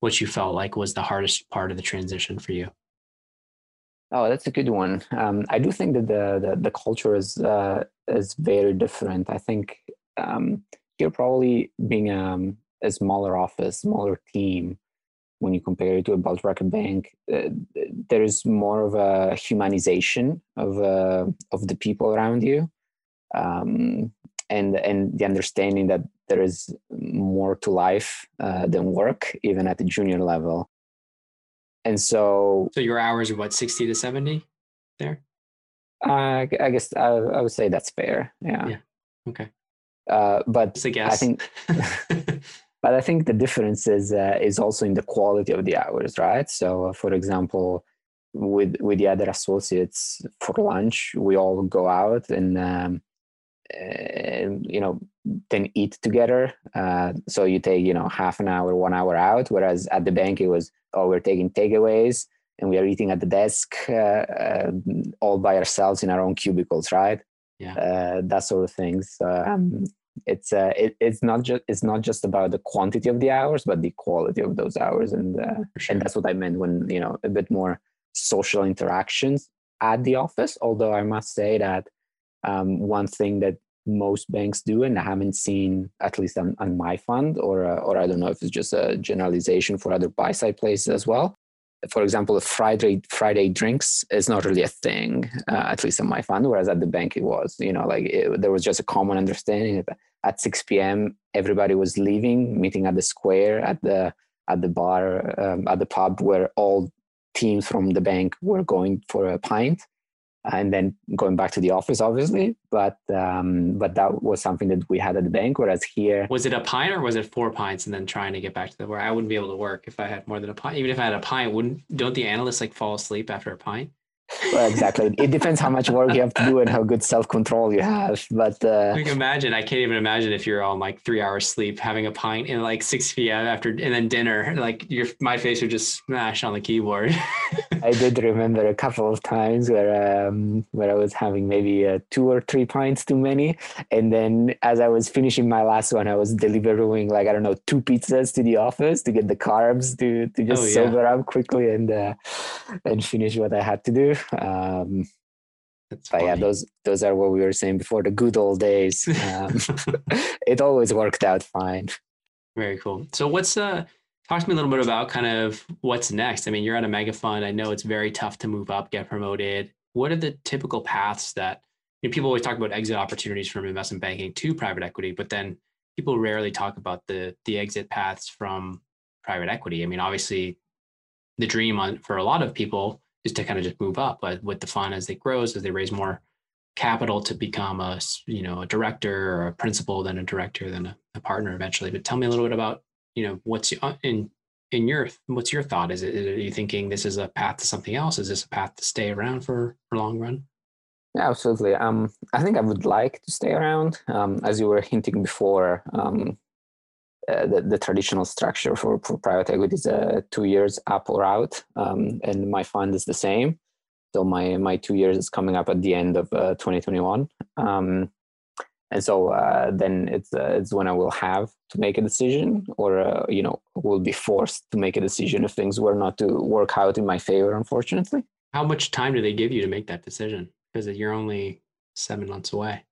what you felt like was the hardest part of the transition for you. Oh, that's a good one. Um, I do think that the the, the culture is uh, is very different. I think um, here probably being um, a smaller office, smaller team, when you compare it to a bulge bracket bank, uh, there is more of a humanization of uh, of the people around you, um, and and the understanding that there is more to life uh, than work, even at the junior level and so so your hours are what 60 to 70 there uh, i guess I, I, would say that's fair yeah, yeah. okay uh, but a guess. i think (laughs) (laughs) but i think the difference is uh, is also in the quality of the hours right so uh, for example with with the other associates for lunch we all go out and um, and you know then eat together. Uh, so you take you know half an hour one hour out whereas at the bank it was oh we're taking takeaways and we are eating at the desk uh, uh, all by ourselves in our own cubicles right? Yeah. Uh, that sort of things um, it's uh, it, it's not just it's not just about the quantity of the hours but the quality of those hours. And uh, sure. and that's what i meant when you know a bit more social interactions at the office although i must say that um, one thing that most banks do, and I haven't seen at least on, on my fund, or uh, or I don't know if it's just a generalization for other buy side places as well. For example, Friday Friday drinks is not really a thing, uh, at least in my fund, whereas at the bank it was. You know, like it, there was just a common understanding at 6 p.m. everybody was leaving, meeting at the square, at the at the bar, um, at the pub, where all teams from the bank were going for a pint and then going back to the office obviously but um, but that was something that we had at the bank whereas here was it a pint or was it four pints and then trying to get back to the where i wouldn't be able to work if i had more than a pint even if i had a pint wouldn't don't the analysts like fall asleep after a pint well, exactly. It depends how much work you have to do and how good self control you have. But uh, I can imagine. I can't even imagine if you're on like three hours sleep, having a pint in like six p.m. after, and then dinner. Like your my face would just smash on the keyboard. (laughs) (laughs) I did remember a couple of times where um, where I was having maybe uh, two or three pints too many, and then as I was finishing my last one, I was delivering like I don't know two pizzas to the office to get the carbs to to just oh, yeah. sober up quickly and uh, and finish what I had to do. Um, but yeah, those those are what we were saying before the good old days. (laughs) Um, (laughs) it always worked out fine. Very cool. So what's uh talk to me a little bit about kind of what's next. I mean, you're at a mega fund. I know it's very tough to move up, get promoted. What are the typical paths that you know, people always talk about exit opportunities from investment banking to private equity, but then people rarely talk about the the exit paths from private equity. I mean, obviously, the dream on for a lot of people is to kind of just move up. But with the fund as it grows, as they raise more capital to become a you know a director or a principal, then a director, then a, a partner eventually. But tell me a little bit about you know what's uh, in in your what's your thought? Is it are you thinking this is a path to something else? Is this a path to stay around for for long run? Yeah, absolutely. Um, I think I would like to stay around. Um, as you were hinting before, um, uh, the, the traditional structure for, for private equity is uh, two years up or out, um, and my fund is the same. So my my two years is coming up at the end of uh, 2021, um, and so uh, then it's uh, it's when I will have to make a decision, or uh, you know will be forced to make a decision if things were not to work out in my favor, unfortunately. How much time do they give you to make that decision? Because you're only seven months away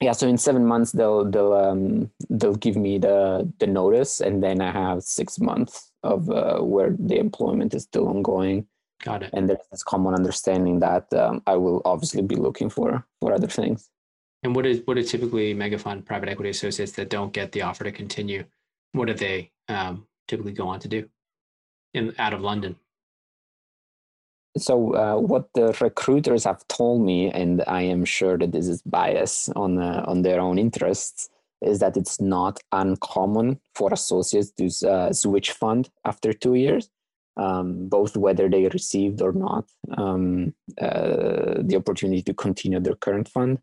yeah so in seven months they'll they'll um, they'll give me the the notice and then i have six months of uh, where the employment is still ongoing got it and there's this common understanding that um, i will obviously be looking for for other things and what is what are typically mega fund private equity associates that don't get the offer to continue what do they um, typically go on to do in out of london so uh, what the recruiters have told me, and I am sure that this is bias on uh, on their own interests, is that it's not uncommon for associates to uh, switch fund after two years, um, both whether they received or not um, uh, the opportunity to continue their current fund.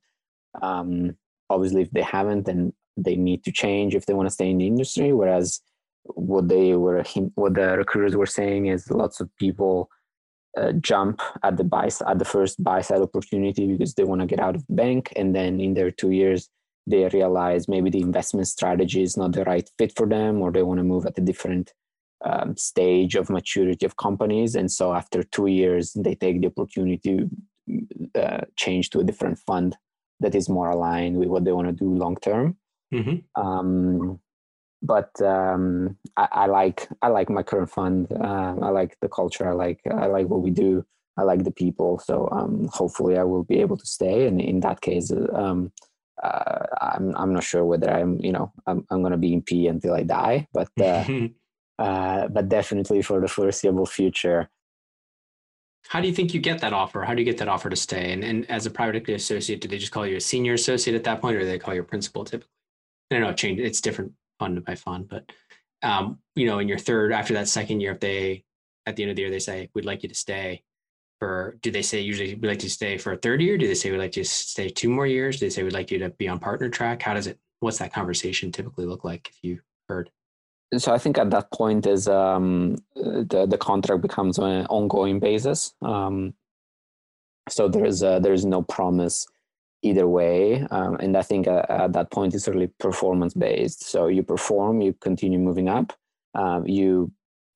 Um, obviously, if they haven't, then they need to change if they want to stay in the industry. Whereas what they were what the recruiters were saying is lots of people uh, jump at the buy at the first buy side opportunity because they want to get out of the bank, and then in their two years they realize maybe the investment strategy is not the right fit for them, or they want to move at a different um, stage of maturity of companies, and so after two years they take the opportunity to uh, change to a different fund that is more aligned with what they want to do long term. Mm-hmm. Um, but um, I, I, like I like my current fund. Uh, I like the culture. I like I like what we do. I like the people. So um, hopefully I will be able to stay. And in that case, um, uh, I'm I'm not sure whether I'm you know I'm I'm gonna be in P until I die. But uh, (laughs) uh, but definitely for the foreseeable future. How do you think you get that offer? How do you get that offer to stay? And, and as a private equity associate, do they just call you a senior associate at that point, or do they call you a principal typically? I don't know. It's different fund by fund, but um, you know, in your third, after that second year, if they at the end of the year they say we'd like you to stay for, do they say usually we'd like to stay for a third year? Do they say we'd like to stay two more years? Do they say we'd like you to be on partner track? How does it? What's that conversation typically look like if you heard? So I think at that point is um, the the contract becomes on an ongoing basis. Um, so there is there is no promise either way. Um, and I think uh, at that point it's really performance based. So you perform, you continue moving up. Um, you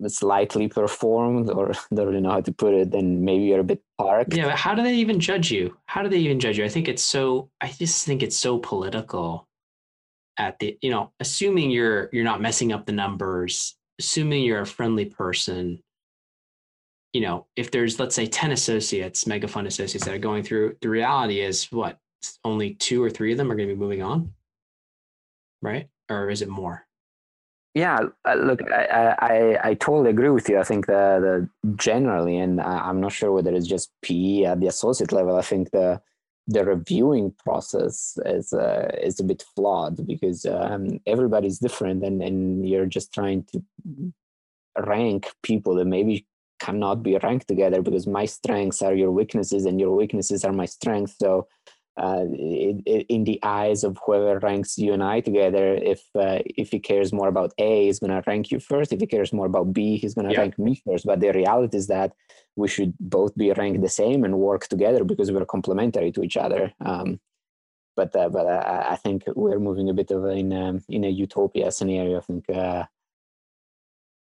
slightly performed, (laughs) or don't really know how to put it, then maybe you're a bit parked. Yeah, but how do they even judge you? How do they even judge you? I think it's so. I just think it's so political. At the you know, assuming you're you're not messing up the numbers, assuming you're a friendly person, you know, if there's let's say 10 associates, mega fund associates that are going through, the reality is what only two or three of them are going to be moving on, right? Or is it more? Yeah, uh, look, I, I, I totally agree with you. I think that the generally, and I'm not sure whether it's just PE at the associate level. I think the the reviewing process is uh, is a bit flawed because um, everybody's different, and and you're just trying to rank people that maybe cannot be ranked together because my strengths are your weaknesses and your weaknesses are my strengths. So uh, in the eyes of whoever ranks you and I together, if uh, if he cares more about A, he's gonna rank you first. If he cares more about B, he's gonna yeah. rank me first. But the reality is that we should both be ranked the same and work together because we're complementary to each other. Um, but uh, but uh, I think we're moving a bit of in a, in a utopia scenario. I think. Uh,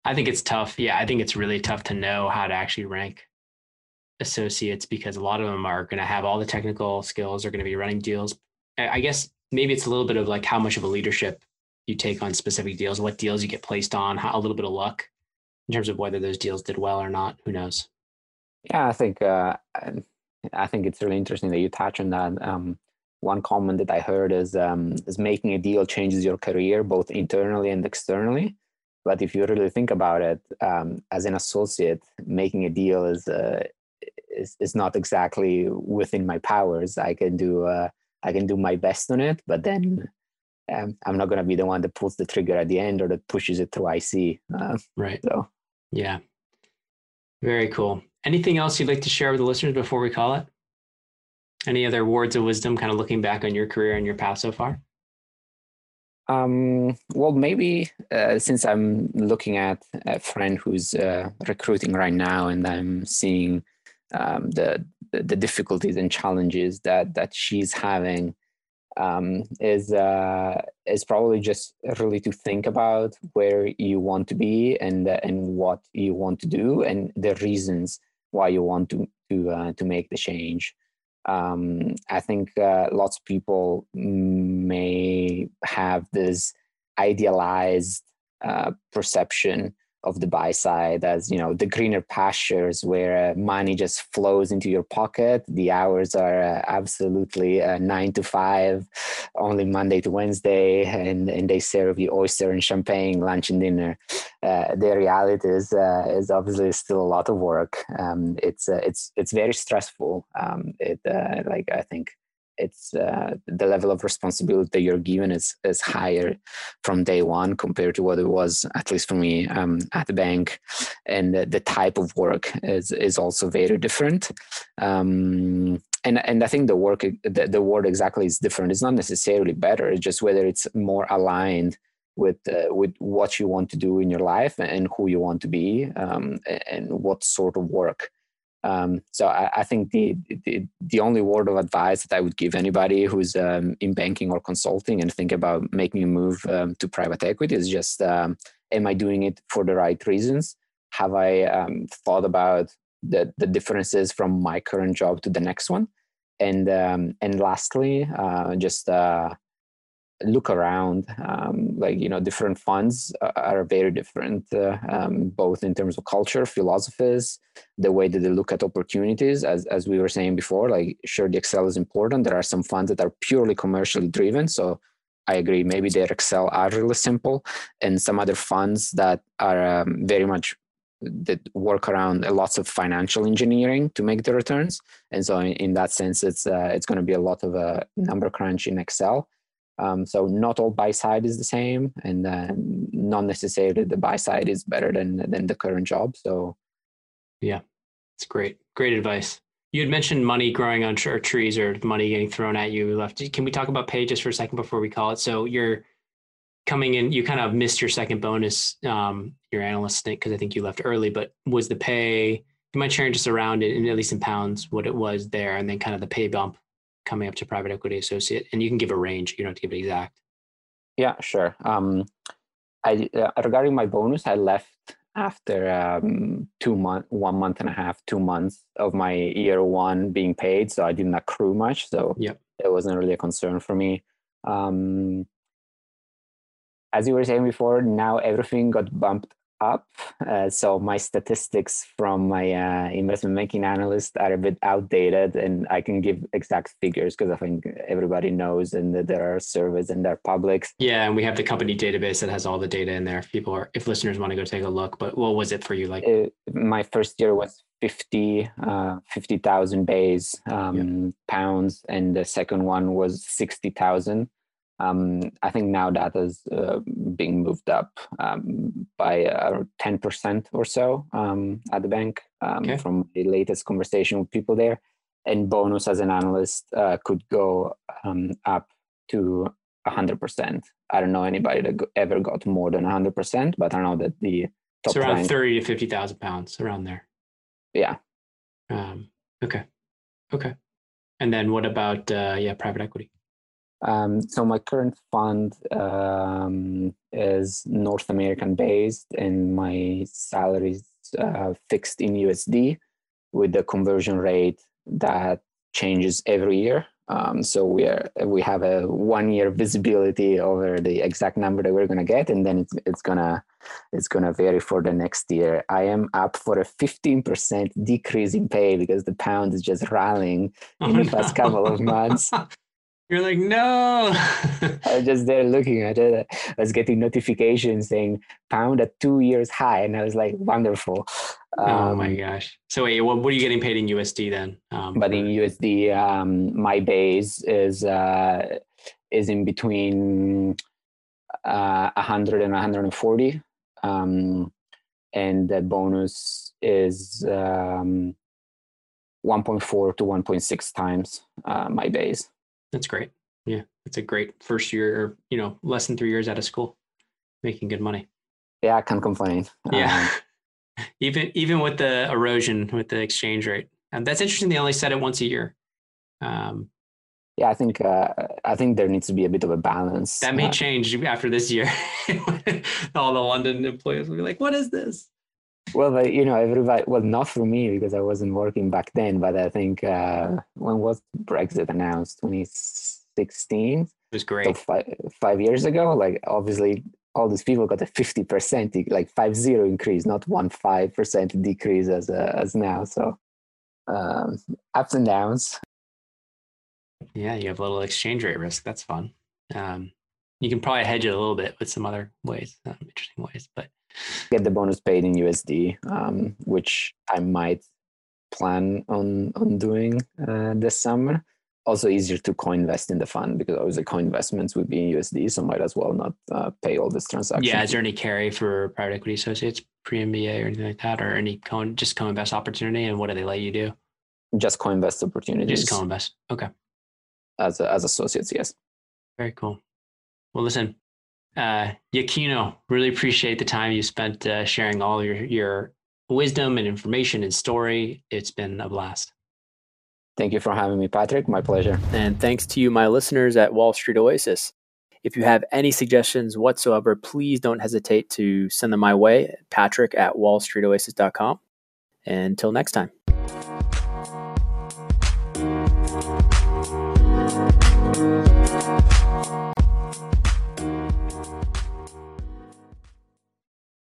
I think it's tough. Yeah, I think it's really tough to know how to actually rank associates because a lot of them are going to have all the technical skills are going to be running deals. I guess maybe it's a little bit of like how much of a leadership you take on specific deals what deals you get placed on how, a little bit of luck in terms of whether those deals did well or not who knows? Yeah i think uh, i think it's really interesting that you touch on that. Um, one comment that i heard is um, is making a deal changes your career both internally and externally. But if you really think about it um, as an associate making a deal is uh, is, is not exactly within my powers. I can do uh, I can do my best on it, but then um, I'm not going to be the one that pulls the trigger at the end or that pushes it through IC. Uh, right. So yeah, very cool. Anything else you'd like to share with the listeners before we call it? Any other words of wisdom, kind of looking back on your career and your path so far? Um, well, maybe uh, since I'm looking at a friend who's uh, recruiting right now, and I'm seeing um, the, the difficulties and challenges that that she's having um, is uh, is probably just really to think about where you want to be and uh, and what you want to do and the reasons why you want to to uh, to make the change. Um, I think uh, lots of people may have this idealized uh, perception of the buy side as you know the greener pastures where uh, money just flows into your pocket. The hours are uh, absolutely uh, nine to five only monday to wednesday and, and they serve you oyster and champagne lunch and dinner. Uh, the reality is uh, is obviously still a lot of work. Um, it's uh, it's it's very stressful. Um, it like i think it's uh, the level of responsibility you're given is is higher from day one compared to what it was at least for me um, at the bank. And the, the, type of work is is also very different. Um, and and I think the work the, the word exactly is different. It's not necessarily better. It's just whether it's more aligned with uh, with what you want to do in your life and who you want to be um, and what sort of work Um, so I, I think the, the, the only word of advice that I would give anybody who's um, in banking or consulting and think about making a move um, to private equity is just um, am I doing it for the right reasons? Have I um, thought about the the differences from my current job to the next one? And um, and lastly, uh, just uh, look around um, like you know different funds are very different uh, um, both in terms of culture philosophies the way that they look at opportunities. As, as we were saying before like sure the excel is important. There are some funds that are purely commercially driven. So i agree maybe their excel are really simple. And some other funds that are um, very much that work around lots of financial engineering to make the returns. And so in, in that sense it's uh, it's going to be a lot of a number crunch in excel um, so not all buy side is the same, and then not necessarily the buy side is better than than the current job. So, yeah, it's great, great advice. You had mentioned money growing on tr- trees or money getting thrown at you left. Can we talk about pay just for a second before we call it? So you're coming in, you kind of missed your second bonus, um, your analyst stint because I think you left early. But was the pay? You might share just around it, and at least in pounds, what it was there, and then kind of the pay bump coming up to private equity associate? And you can give a range. You don't have to give it exact. Yeah, sure. Um, I uh, regarding my bonus, I left after um, two month, one month and a half, two months of my year one being paid. So I didn't accrue much. So yep. it wasn't really a concern for me. Um, as you were saying before, now everything got bumped up. Uh, so my statistics from my uh, investment banking analyst are a bit outdated, and I can give exact figures because I think everybody knows, and that there are surveys and they're public. Yeah, and we have the company database that has all the data in there. If people are, if listeners want to go take a look, but what was it for you? Like uh, my first year was 50 uh, 50,000 base um, yeah. pounds and the second one was 60,000 um, I think now that is uh, being moved up um, by uh, 10% or so um, at the bank um, okay. from the latest conversation with people there. And bonus as an analyst uh, could go um, up to 100%. I don't know anybody that ever got more than 100%, but I know that the top it's around rank, 30 to 50,000 pounds around there. Yeah. Um, okay. Okay. And then what about, uh, yeah, private equity? Um, so my current fund um, is North American based, and my salary is uh, fixed in USD with the conversion rate that changes every year. Um, so we are we have a one year visibility over the exact number that we're gonna get, and then it's it's gonna it's gonna vary for the next year. I am up for a fifteen percent decrease in pay because the pound is just rallying in oh, the past couple of (laughs) months. You're like, no. I was just there looking at it. I was getting notifications saying pound at two years high. And I was like, wonderful. Um, oh my um, gosh. So wait, what, what are you getting paid in USD then? Um, but in USD, um, my base is uh, is in between uh, 100 and 140. Um, and the bonus is um, 1.4 to 1.6 times uh, my base. That's great. Yeah, it's a great first year, you know, less than three years out of school, making good money. Yeah, I can't complain. Yeah, um, (laughs) even even with the erosion with the exchange rate, and that's interesting. They only set it once a year. Um, yeah, I think uh, I think there needs to be a bit of a balance. That may uh, change after this year. (laughs) All the London employees will be like, "What is this?" Well, but, you know, everybody, well, not for me because I wasn't working back then, but I think uh, when was Brexit announced? 2016? It was great. So five, five years ago, like obviously all these people got a 50%, like five zero increase, not one 5% decrease as, uh, as now. So um, ups and downs. Yeah, you have a little exchange rate risk. That's fun. Um, you can probably hedge it a little bit with some other ways, um, interesting ways, but get the bonus paid in USD, um, which I might plan on on doing uh, this summer. Also easier to co-invest in the fund because obviously co-investments would be in USD, so might as well not uh, pay all this transaction. Yeah, is there any carry for private equity associates pre MBA or anything like that, or any co just co-invest opportunity? And what do they let you do? Just co-invest opportunities. Just co-invest. Okay. As as associates, yes. Very cool. Well, listen, uh, Yakino, really appreciate the time you spent uh, sharing all your your wisdom and information and story. It's been a blast. Thank you for having me, Patrick. My pleasure. And thanks to you, my listeners at Wall Street Oasis. If you have any suggestions whatsoever, please don't hesitate to send them my way, patrick at wallstreetoasis.com. Until next time.